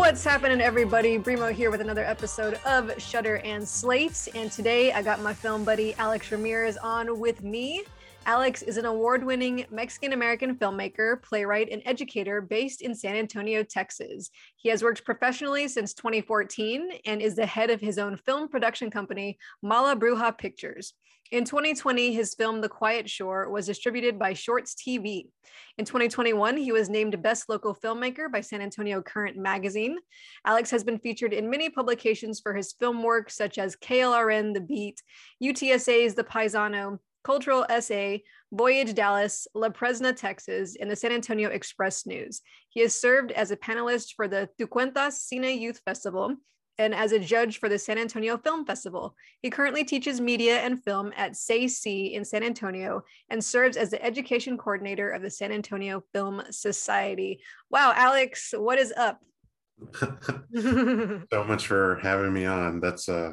What's happening, everybody? Brimo here with another episode of Shutter and Slate. And today I got my film buddy Alex Ramirez on with me. Alex is an award winning Mexican American filmmaker, playwright, and educator based in San Antonio, Texas. He has worked professionally since 2014 and is the head of his own film production company, Mala Bruja Pictures. In 2020, his film The Quiet Shore was distributed by Shorts TV. In 2021, he was named Best Local Filmmaker by San Antonio Current Magazine. Alex has been featured in many publications for his film work, such as KLRN The Beat, UTSA's The Paisano, Cultural essay, Voyage Dallas, La Prensa, Texas, and the San Antonio Express News. He has served as a panelist for the Tu Cuentas Cine Youth Festival and as a judge for the San Antonio Film Festival. He currently teaches media and film at SAY Sí in San Antonio and serves as the education coordinator of the San Antonio Film Society. Wow, Alex, what is up? so much for having me on. That's uh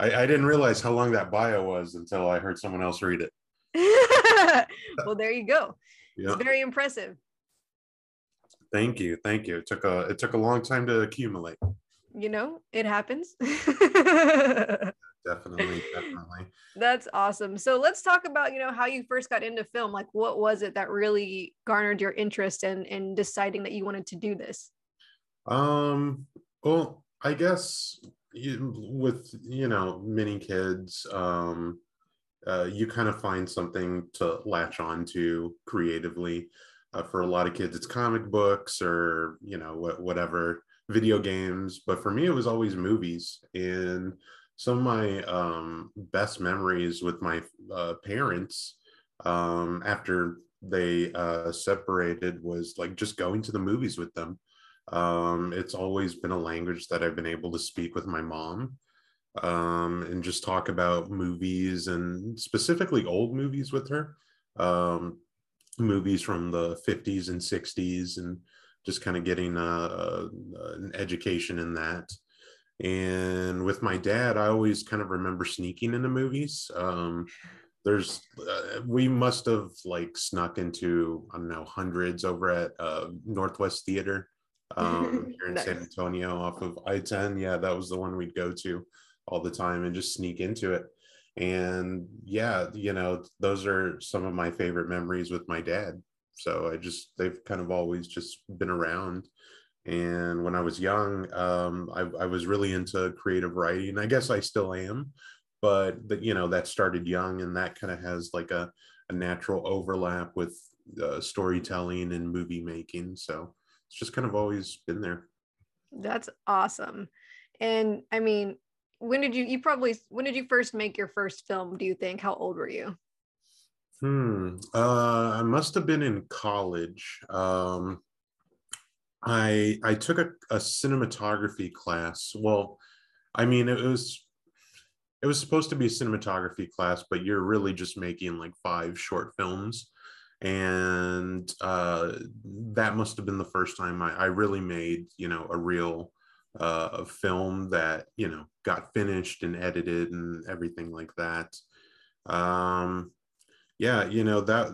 I, I didn't realize how long that bio was until I heard someone else read it. well, there you go. Yeah. It's very impressive. Thank you. Thank you. It took a it took a long time to accumulate. You know, it happens. definitely, definitely. That's awesome. So let's talk about, you know, how you first got into film. Like what was it that really garnered your interest in in deciding that you wanted to do this? Um, well, I guess with you know many kids um uh, you kind of find something to latch on to creatively. Uh, for a lot of kids it's comic books or you know wh- whatever video games. But for me it was always movies. And some of my um, best memories with my uh, parents um, after they uh, separated was like just going to the movies with them um, it's always been a language that I've been able to speak with my mom um, and just talk about movies and specifically old movies with her, um, movies from the 50s and 60s, and just kind of getting a, a, an education in that. And with my dad, I always kind of remember sneaking into movies. Um, there's uh, we must have like snuck into i don't know hundreds over at uh, northwest theater um, here in nice. San Antonio off of I 10. Yeah, that was the one we'd go to all the time and just sneak into it. And yeah, you know, those are some of my favorite memories with my dad. So I just, they've kind of always just been around. And when I was young, um, I, I was really into creative writing. I guess I still am, but you know, that started young and that kind of has like a, a natural overlap with uh, storytelling and movie making. So it's just kind of always been there. That's awesome. And I mean, when did you you probably when did you first make your first film, do you think? How old were you? Hmm. Uh I must have been in college. Um I I took a, a cinematography class. Well, I mean it was it was supposed to be a cinematography class, but you're really just making like five short films and uh, that must have been the first time I, I really made you know a real uh, film that you know got finished and edited and everything like that. Um, yeah you know that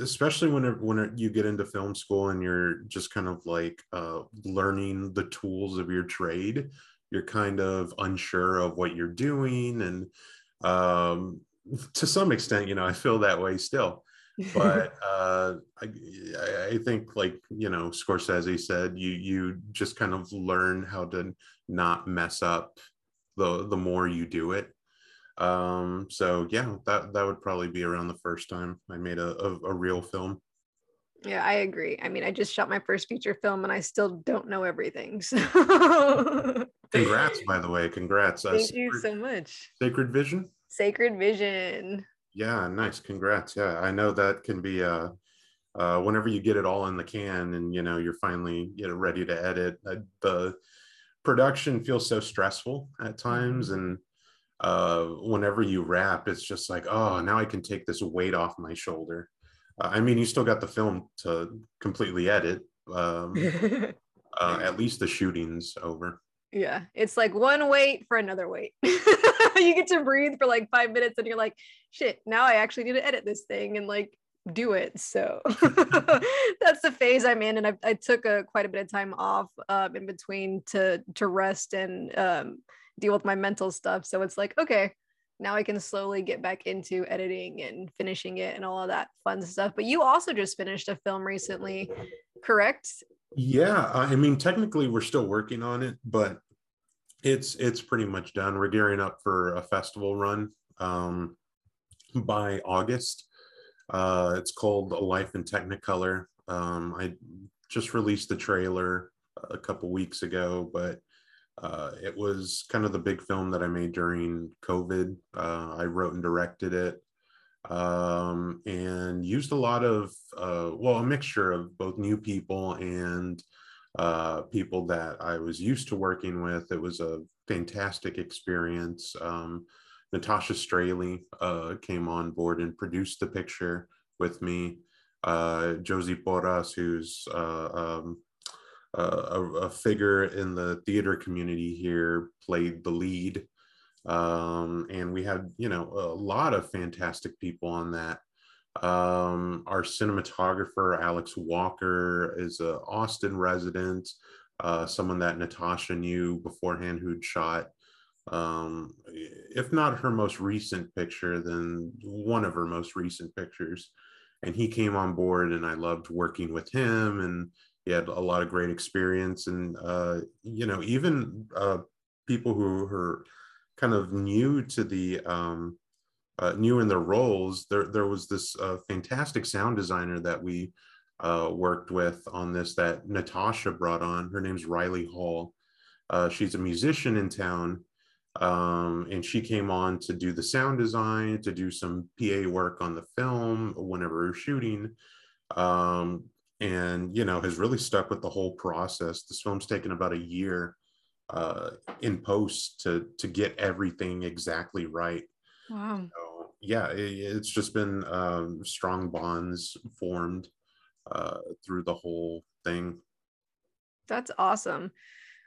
especially when when you get into film school and you're just kind of like uh, learning the tools of your trade you're kind of unsure of what you're doing and um, to some extent you know i feel that way still but uh, I, I think like you know Scorsese said, you you just kind of learn how to not mess up the the more you do it. Um, so yeah, that that would probably be around the first time I made a, a, a real film. Yeah, I agree. I mean, I just shot my first feature film and I still don't know everything. So congrats, by the way. Congrats. Uh, Thank uh, Sacred, you so much. Sacred Vision? Sacred Vision. Yeah, nice. Congrats. Yeah, I know that can be uh, uh, whenever you get it all in the can and you know you're finally you know ready to edit. Uh, the production feels so stressful at times, mm-hmm. and uh, whenever you wrap, it's just like, oh, now I can take this weight off my shoulder. Uh, I mean, you still got the film to completely edit. Um, uh, at least the shooting's over. Yeah, it's like one wait for another wait. you get to breathe for like five minutes and you're like, shit, now I actually need to edit this thing. And like, do it. So that's the phase I'm in, and I, I took a quite a bit of time off um, in between to to rest and um, deal with my mental stuff. So it's like okay, now I can slowly get back into editing and finishing it and all of that fun stuff. But you also just finished a film recently, correct? Yeah, I mean technically we're still working on it, but it's it's pretty much done. We're gearing up for a festival run um, by August. Uh, it's called Life in Technicolor. Um, I just released the trailer a couple weeks ago, but uh, it was kind of the big film that I made during COVID. Uh, I wrote and directed it um, and used a lot of, uh, well, a mixture of both new people and uh, people that I was used to working with. It was a fantastic experience. Um, Natasha Straley uh, came on board and produced the picture with me. Uh, Josie Porras, who's uh, um, a, a, figure in the theater community here, played the lead. Um, and we had, you know, a lot of fantastic people on that. Um, our cinematographer, Alex Walker, is a Austin resident, uh, someone that Natasha knew beforehand who'd shot, um, if not her most recent picture, then one of her most recent pictures. And he came on board, and I loved working with him, and he had a lot of great experience. And, uh, you know, even uh, people who are kind of new to the um, uh, new in their roles, there there was this uh, fantastic sound designer that we uh, worked with on this that Natasha brought on. Her name's Riley Hall. Uh, she's a musician in town, um, and she came on to do the sound design, to do some PA work on the film whenever we are shooting, um, and you know has really stuck with the whole process. This film's taken about a year uh, in post to to get everything exactly right. Wow. Yeah, it, it's just been um, strong bonds formed uh, through the whole thing. That's awesome.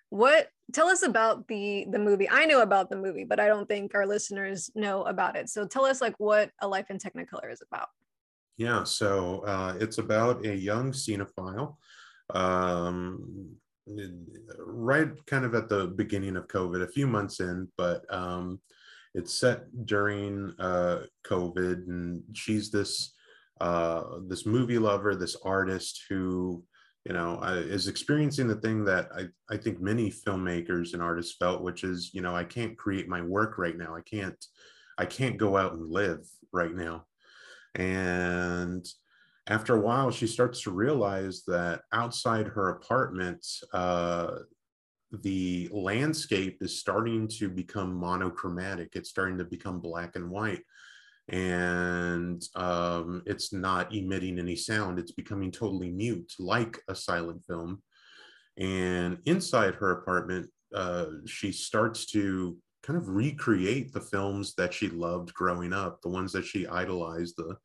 What tell us about the the movie? I know about the movie, but I don't think our listeners know about it. So tell us like what A Life in Technicolor is about. Yeah, so uh, it's about a young cinephile um, right kind of at the beginning of COVID, a few months in, but um, it's set during uh, COVID, and she's this uh, this movie lover, this artist who you know is experiencing the thing that I, I think many filmmakers and artists felt, which is you know I can't create my work right now. I can't I can't go out and live right now, and after a while, she starts to realize that outside her apartment, uh, the landscape is starting to become monochromatic. It's starting to become black and white. And um, it's not emitting any sound. It's becoming totally mute, like a silent film. And inside her apartment, uh, she starts to kind of recreate the films that she loved growing up, the ones that she idolized, the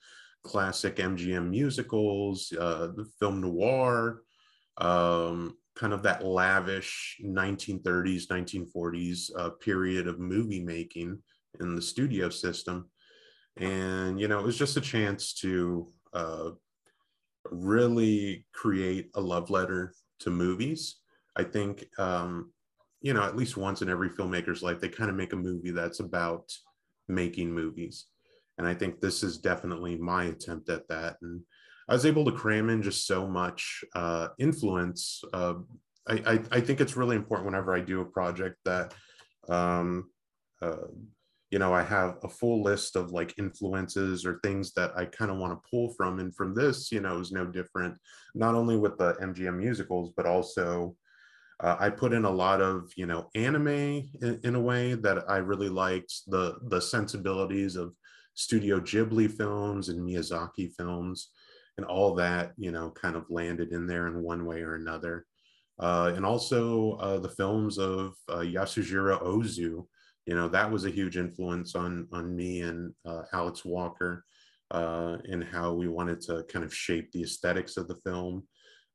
classic MGM musicals, uh, the film noir, um, kind of that lavish 1930s, 1940s uh, period of movie making in the studio system. And, you know, it was just a chance to uh, really create a love letter to movies. I think, um, you know, at least once in every filmmaker's life, they kind of make a movie that's about making movies. And I think this is definitely my attempt at that. And I was able to cram in just so much uh, influence. Uh, I, I, I, think it's really important whenever I do a project that, um, uh, you know, I have a full list of like influences or things that I kind of want to pull from. And from this, you know, is no different, not only with the MGM musicals, but also uh, I put in a lot of, you know, anime in, in, a way that I really liked the the sensibilities of Studio Ghibli films and Miyazaki films, and all that, you know, kind of landed in there in one way or another. Uh, and also uh, the films of uh, Yasujiro Ozu, you know, that was a huge influence on on me and uh, Alex Walker, uh, and how we wanted to kind of shape the aesthetics of the film.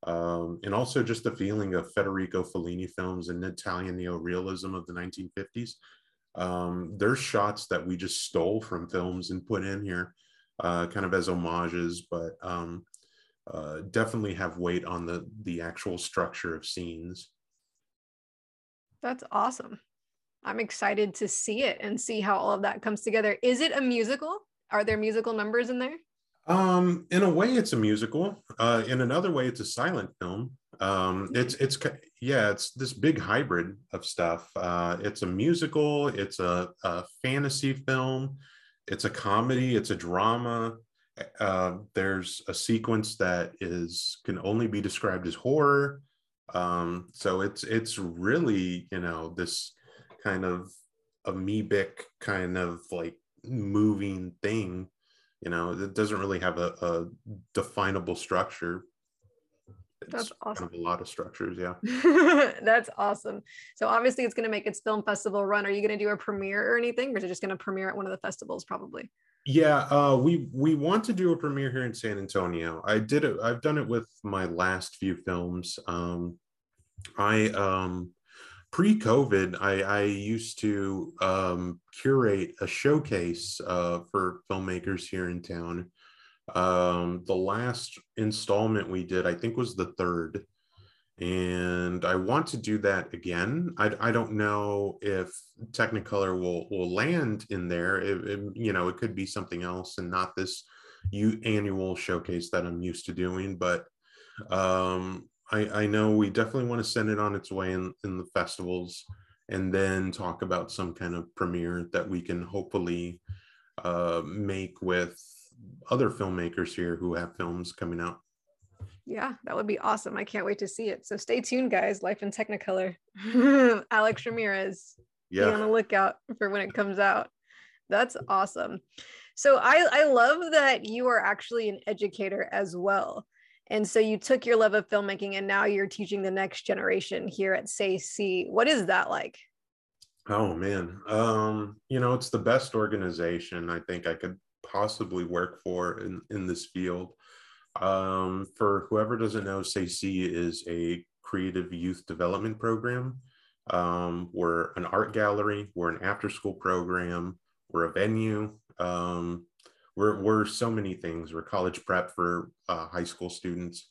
Um, and also just the feeling of Federico Fellini films and Italian neorealism of the 1950s um, there's shots that we just stole from films and put in here uh, kind of as homages, but um, uh, definitely have weight on the the actual structure of scenes. That's awesome. I'm excited to see it and see how all of that comes together. Is it a musical? Are there musical numbers in there? Um, in a way, it's a musical. Uh, in another way, it's a silent film. Um, it's it's yeah, it's this big hybrid of stuff. Uh, it's a musical. It's a, a fantasy film. It's a comedy. It's a drama. Uh, there's a sequence that is can only be described as horror. Um, so it's it's really you know this kind of amoebic kind of like moving thing you know it doesn't really have a, a definable structure it's that's awesome kind of a lot of structures yeah. That's awesome. So obviously it's going to make its film festival run. Are you going to do a premiere or anything or is it just going to premiere at one of the festivals probably? Yeah uh, we we want to do a premiere here in san antonio. I did it i've done it with my last few films. Um i um pre-COVID, I, I used to um, curate a showcase uh, for filmmakers here in town. Um, the last installment we did, I think, was the third, and I want to do that again. I, I don't know if Technicolor will will land in there. It, it, you know, it could be something else and not this you annual showcase that I'm used to doing, but um I, I know we definitely want to send it on its way in, in the festivals and then talk about some kind of premiere that we can hopefully uh, make with other filmmakers here who have films coming out. Yeah, that would be awesome. I can't wait to see it. So stay tuned, guys. Life in Technicolor. Alex Ramirez. Yeah. Be on the lookout for when it comes out. That's awesome. So I, I love that you are actually an educator as well. And so you took your love of filmmaking and now you're teaching the next generation here at SAY Sí. What is that like? Oh man. Um, you know, it's the best organization I think I could possibly work for in, in this field. Um, for whoever doesn't know, See is a creative youth development program. Um, we're an art gallery, we're an after school program, we're a venue. Um, we're we're so many things. We're college prep for uh, high school students.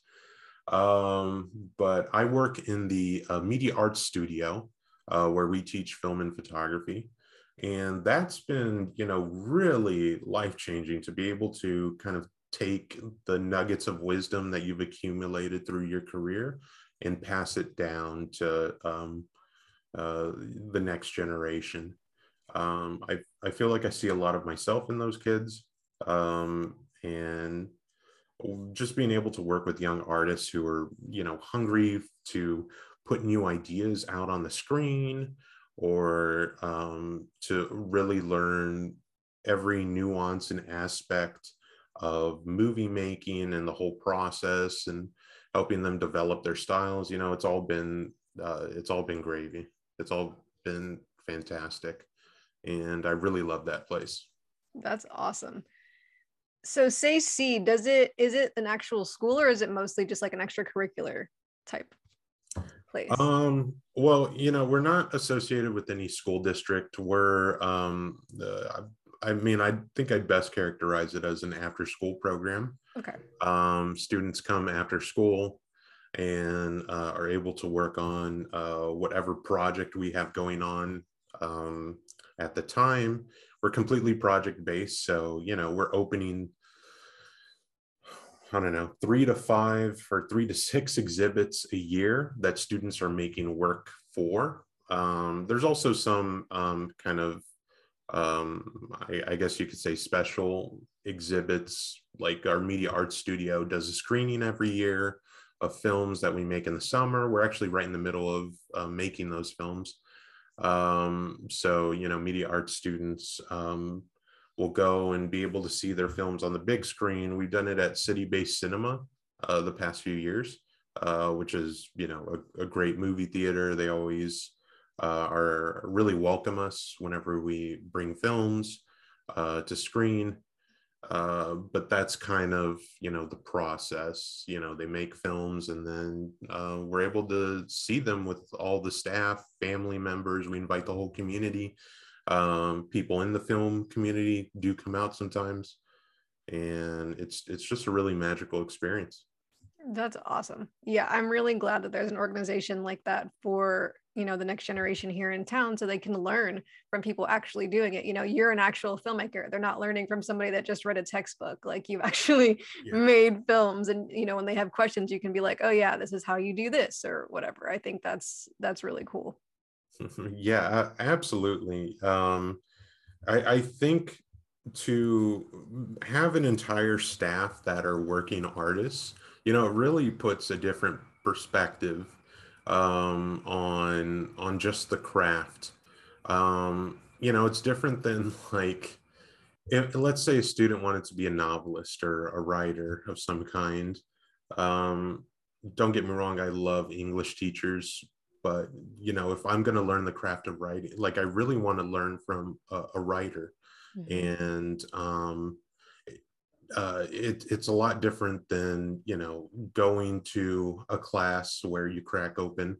Um, but I work in the uh, media arts studio uh, where we teach film and photography. And that's been, you know, really life changing to be able to kind of take the nuggets of wisdom that you've accumulated through your career and pass it down to um, uh, the next generation. Um, I, I feel like I see a lot of myself in those kids um, and just being able to work with young artists who are you know hungry to put new ideas out on the screen or um, to really learn every nuance and aspect of movie making and the whole process and helping them develop their styles you know it's all been uh, it's all been gravy. It's all been fantastic and i really love that place. That's awesome. So SAY Sí does it is it an actual school or is it mostly just like an extracurricular type place? Um well you know we're not associated with any school district. We're um uh, i mean i think i'd best characterize it as an after school program. Okay. Um students come after school and uh, are able to work on uh, whatever project we have going on um, at the time. We're completely project based so you know we're opening I don't know, three to five or three to six exhibits a year that students are making work for. Um, there's also some um, kind of, um, I, I, guess you could say, special exhibits. Like our media arts studio does a screening every year of films that we make in the summer. We're actually right in the middle of uh, making those films. Um, so, you know, media arts students um, will go and be able to see their films on the big screen. We've done it at City Based Cinema uh, the past few years, uh, which is you know a, a, great movie theater. They always uh, are really welcome us whenever we bring films uh, to screen. Uh, but that's kind of you know the process. You know they make films and then uh, we're able to see them with all the staff, family members. We invite the whole community um, people in the film community do come out sometimes. and it's it's just a really magical experience. That's awesome. Yeah i'm really glad that there's an organization like that for you know the next generation here in town so they can learn from people actually doing it. You know you're an actual filmmaker. They're not learning from somebody that just read a textbook. Like you've actually yeah. made films and you know when they have questions you can be like oh yeah this is how you do this or whatever. I think that's that's really cool yeah absolutely um i i think to have an entire staff that are working artists you know it really puts a different perspective um, on on just the craft. Um, you know, it's different than like if let's say a student wanted to be a novelist or a writer of some kind. Um, don't get me wrong, I love English teachers, but you know, if I'm going to learn the craft of writing, like I really want to learn from a, a writer, mm-hmm. and um, uh, it, it's a lot different than you know going to a class where you crack open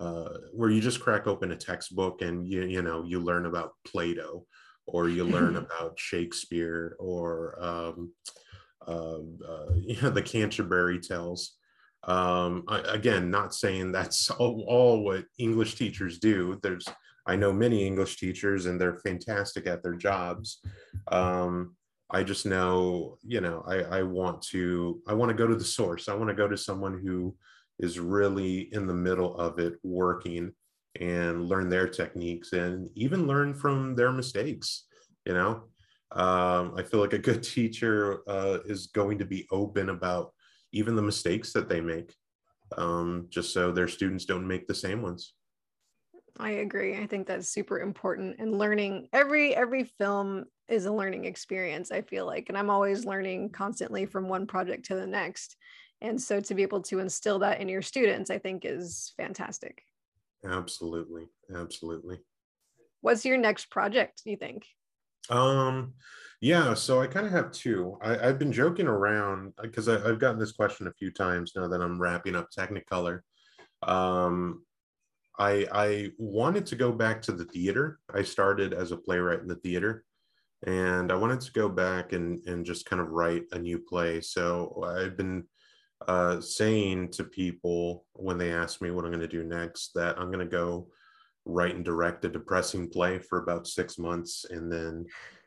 uh, where you just crack open a textbook and you you know you learn about Plato or you learn about Shakespeare or um, uh, uh, you know, the Canterbury Tales. Um, again, not saying that's all, all what English teachers do. There's I know many English teachers and they're fantastic at their jobs. Um, I just know, you know, I, I want to, I want to go to the source. I want to go to someone who is really in the middle of it working and learn their techniques and even learn from their mistakes, you know? Um, I feel like a good teacher uh, is going to be open about even the mistakes that they make, um, just so their students don't make the same ones. I agree. I think that's super important and learning every every film is a learning experience, I feel like. And I'm always learning constantly from one project to the next. And so to be able to instill that in your students, I think is fantastic. Absolutely. Absolutely. What's your next project, do you think? Um yeah, so I kind of have two. I, have been joking around because I've gotten this question a few times now that I'm wrapping up Technicolor. Um, I I wanted to go back to the theater. I started as a playwright in the theater, and I wanted to go back and and just kind of write a new play. So I've been uh, saying to people when they ask me what I'm going to do next that I'm going to go write and direct a depressing play for about six months and then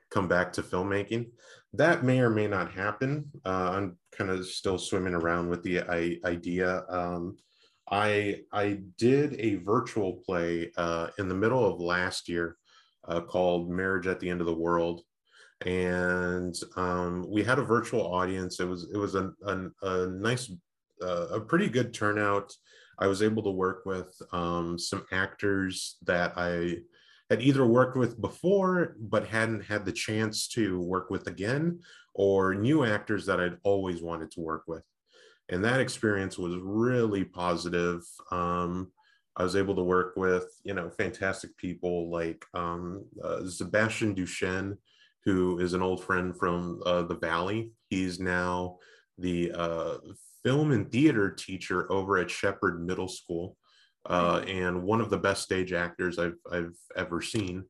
come back to filmmaking. That may or may not happen. Uh, I'm kind of still swimming around with the I, idea. Um, I I did a virtual play uh, in the middle of last year uh, called Marriage at the End of the World, and um, we had a virtual audience. It was it was a a, a nice uh, a pretty good turnout. I was able to work with um, some actors that I had either worked with before but hadn't had the chance to work with again, or new actors that I'd always wanted to work with and that experience was really positive. Um, I was able to work with you know fantastic people like um, uh, Sebastian Duchesne, who is an old friend from uh, the Valley. He's now the uh, film and theater teacher over at Shepherd Middle School, uh, and one of the best stage actors I've I've ever seen.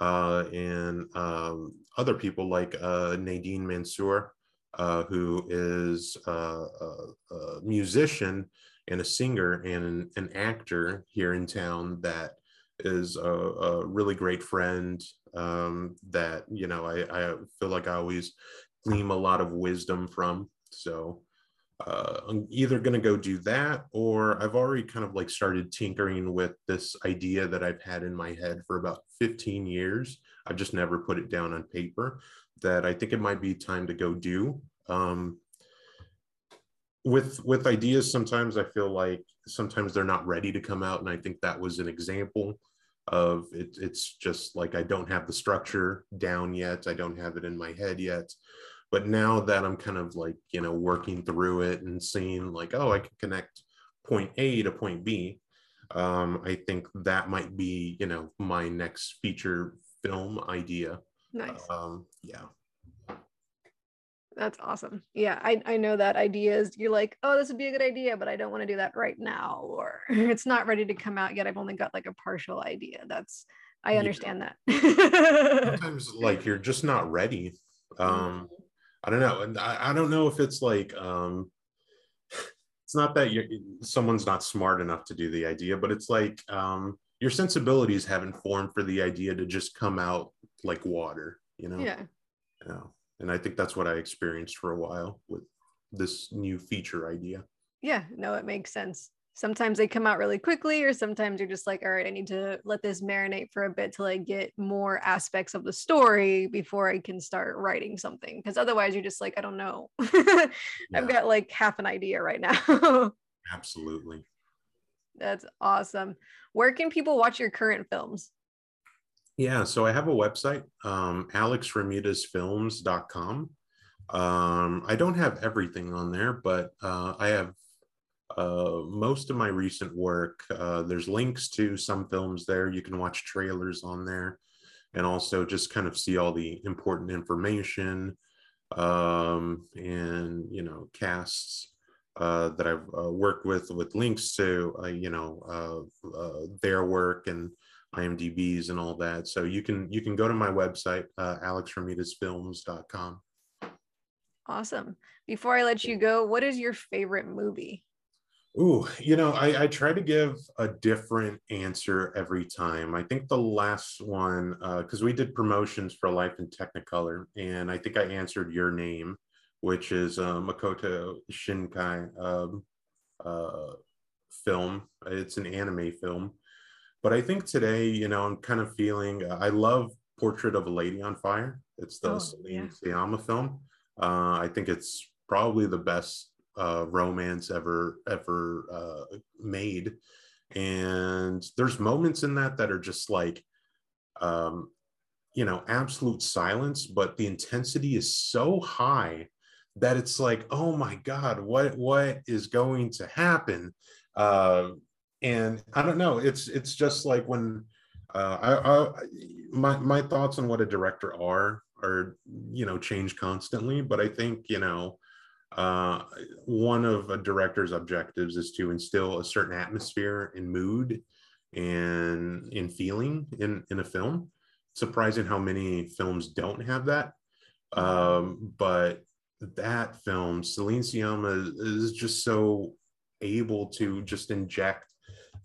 Uh, and um, other people like uh, Nadine Mansour, uh, who is a, a, a, musician and a singer and an, an, actor here in town that is a, a really great friend um, that you know I, I feel like I always glean a lot of wisdom from. So uh, I'm either going to go do that or I've already kind of like started tinkering with this idea that I've had in my head for about 15 years. I've just never put it down on paper that I think it might be time to go do. Um, with with ideas, sometimes I feel like sometimes they're not ready to come out, and I think that was an example of it. It's just like I don't have the structure down yet. I don't have it in my head yet. But now that I'm kind of like you know working through it and seeing like oh I can connect point A to point B, um, I think that might be you know my next feature film idea. Nice. Um, yeah. That's awesome. Yeah, I, I know that ideas you're like, oh, this would be a good idea, but I don't want to do that right now, or it's not ready to come out yet. I've only got like a partial idea. That's I understand yeah. that. Sometimes like you're just not ready. Um I don't know. And I, I don't know if it's like um it's not that you're someone's not smart enough to do the idea, but it's like um your sensibilities haven't formed for the idea to just come out like water, you know? Yeah. You know? And I think that's what I experienced for a while with this new feature idea. Yeah, no, it makes sense. Sometimes they come out really quickly, or sometimes you're just like, all right, I need to let this marinate for a bit till I get more aspects of the story before I can start writing something. Because otherwise, you're just like, I don't know. I've got like half an idea right now. Absolutely. That's awesome. Where can people watch your current films? Yeah, so I have a website, um, alexramirezfilms.com. Um, I don't have everything on there, but uh, I have uh, most of my recent work. Uh, there's links to some films there. You can watch trailers on there and also just kind of see all the important information um, and, you know, casts uh, that I've uh, worked with, with links to, uh, you know, their work and IMDb's and all that. So you can you can go to my website, uh, alexramirezfilms.com. Awesome. Before I let you go, what is your favorite movie? Ooh, you know, I, I try to give a different answer every time. I think the last one, because we did promotions for Life in Technicolor, and I think I answered your name, which is uh, Makoto Shinkai um, uh, film. It's an anime film. But I think today, you know, I'm kind of feeling, uh, I love Portrait of a Lady on Fire. It's the Oh, Celine yeah. Film. Uh, I think it's probably the best uh, romance ever ever uh, made, and there's moments in that that are just like, um, you know, absolute silence, but the intensity is so high that it's like, oh my god, what what is going to happen? Uh, and I don't know. It's it's just like when uh, I, I my my thoughts on what a director are are you know change constantly but i think you know uh, one of a director's objectives is to instill a certain atmosphere and mood and in feeling in in a film. Surprising how many films don't have that. Um, but that film celine Sciamma is just so able to just inject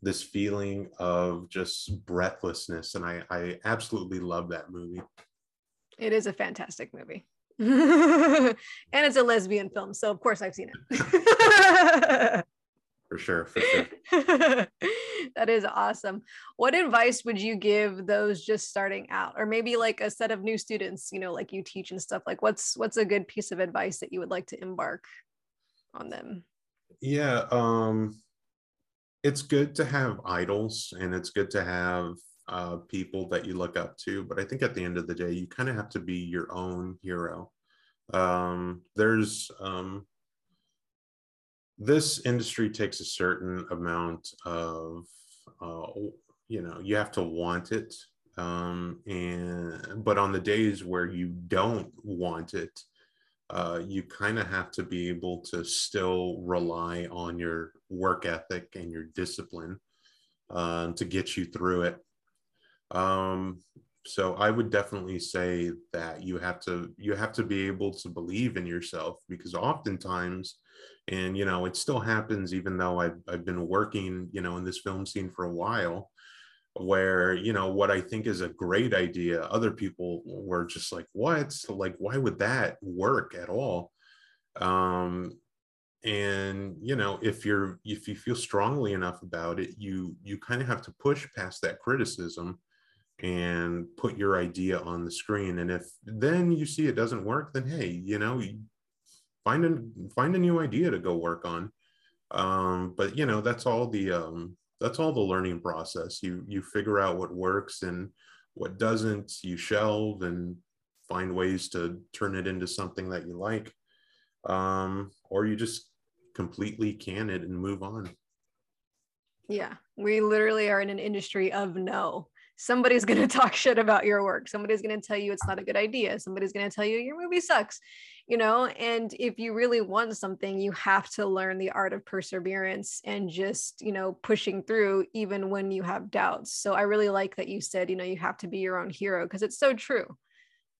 this feeling of just breathlessness and i i absolutely love that movie. It is a fantastic movie. and it's a lesbian film, so of course I've seen it. for sure for sure that is awesome. What advice would you give those just starting out or maybe like a set of new students, you know, like you teach and stuff? Like what's what's a good piece of advice that you would like to embark on them? yeah um it's good to have idols and it's good to have uh, people that you look up to but i think at the end of the day you kind of have to be your own hero um, there's um, this industry takes a certain amount of uh, you know you have to want it um, and but on the days where you don't want it uh, you kind of have to be able to still rely on your work ethic and your discipline uh, to get you through it. Um, so I would definitely say that you have to you have to be able to believe in yourself because oftentimes, and you know, it still happens even though I've I've been working you know in this film scene for a while where you know what i think is a great idea other people were just like what? Like why would that work at all? Um and you know if you're if you feel strongly enough about it you you kind of have to push past that criticism and put your idea on the screen and if then you see it doesn't work then hey you know find a find a new idea to go work on. Um but you know that's all the um that's all the learning process. You you figure out what works and what doesn't you shelve and find ways to turn it into something that you like um or you just completely can it and move on. Yeah, we literally are in an industry of no. Somebody's going to talk shit about your work. Somebody's going to tell you it's not a good idea. Somebody's going to tell you your movie sucks, you know? And if you really want something, you have to learn the art of perseverance and just, you know, pushing through even when you have doubts. So I really like that you said, you know, you have to be your own hero because it's so true.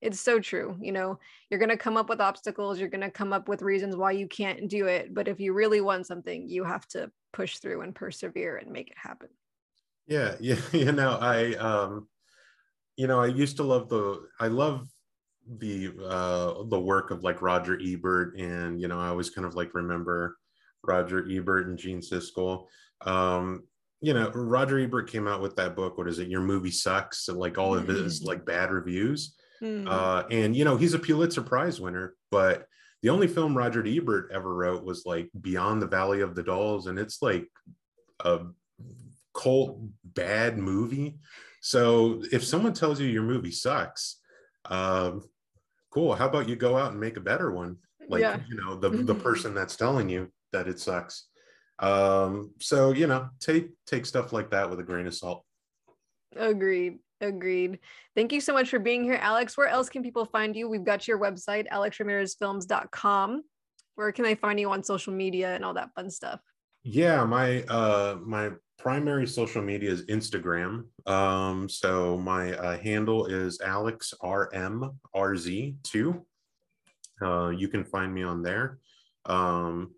it's so true you know you're going to come up with obstacles you're going to come up with reasons why you can't do it but if you really want something you have to push through and persevere and make it happen yeah yeah you know i um you know i used to love the i love the uh the work of like roger ebert and you know i always kind of like remember roger ebert and gene siskel um you know roger ebert came out with that book what is it your movie sucks and like all of his mm-hmm. like bad reviews mm. uh and you know he's a pulitzer prize winner but the only film roger ebert ever wrote was like beyond the valley of the dolls and it's like a cult bad movie. So if someone tells you your movie sucks um cool. How about you go out and make a better one? Like yeah. you know the the person that's telling you that it sucks. Um so you know take take stuff like that with a grain of salt. Agreed. Agreed. Thank you so much for being here alex. Where else can people find you? We've got your website alexramirezfilms.com where can they find you on social media and all that fun stuff? Yeah my uh my primary social media is Instagram. Um, so my uh, handle is AlexRMRZ2. Uh, you can find me on there. Um,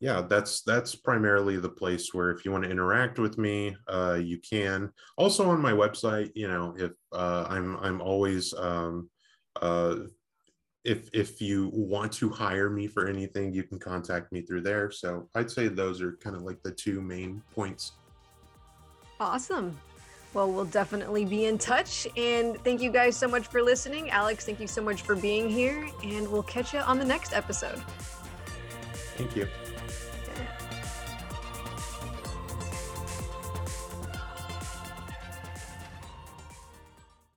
yeah, that's that's primarily the place where if you want to interact with me, uh, you can. Also on my website, you know, if uh, I'm I'm always um, uh, if if you want to hire me for anything, you can contact me through there. So I'd say those are kind of like the two main points. Awesome. Well, we'll definitely be in touch. And thank you guys so much for listening. Alex, thank you so much for being here. And we'll catch you on the next episode. Thank you.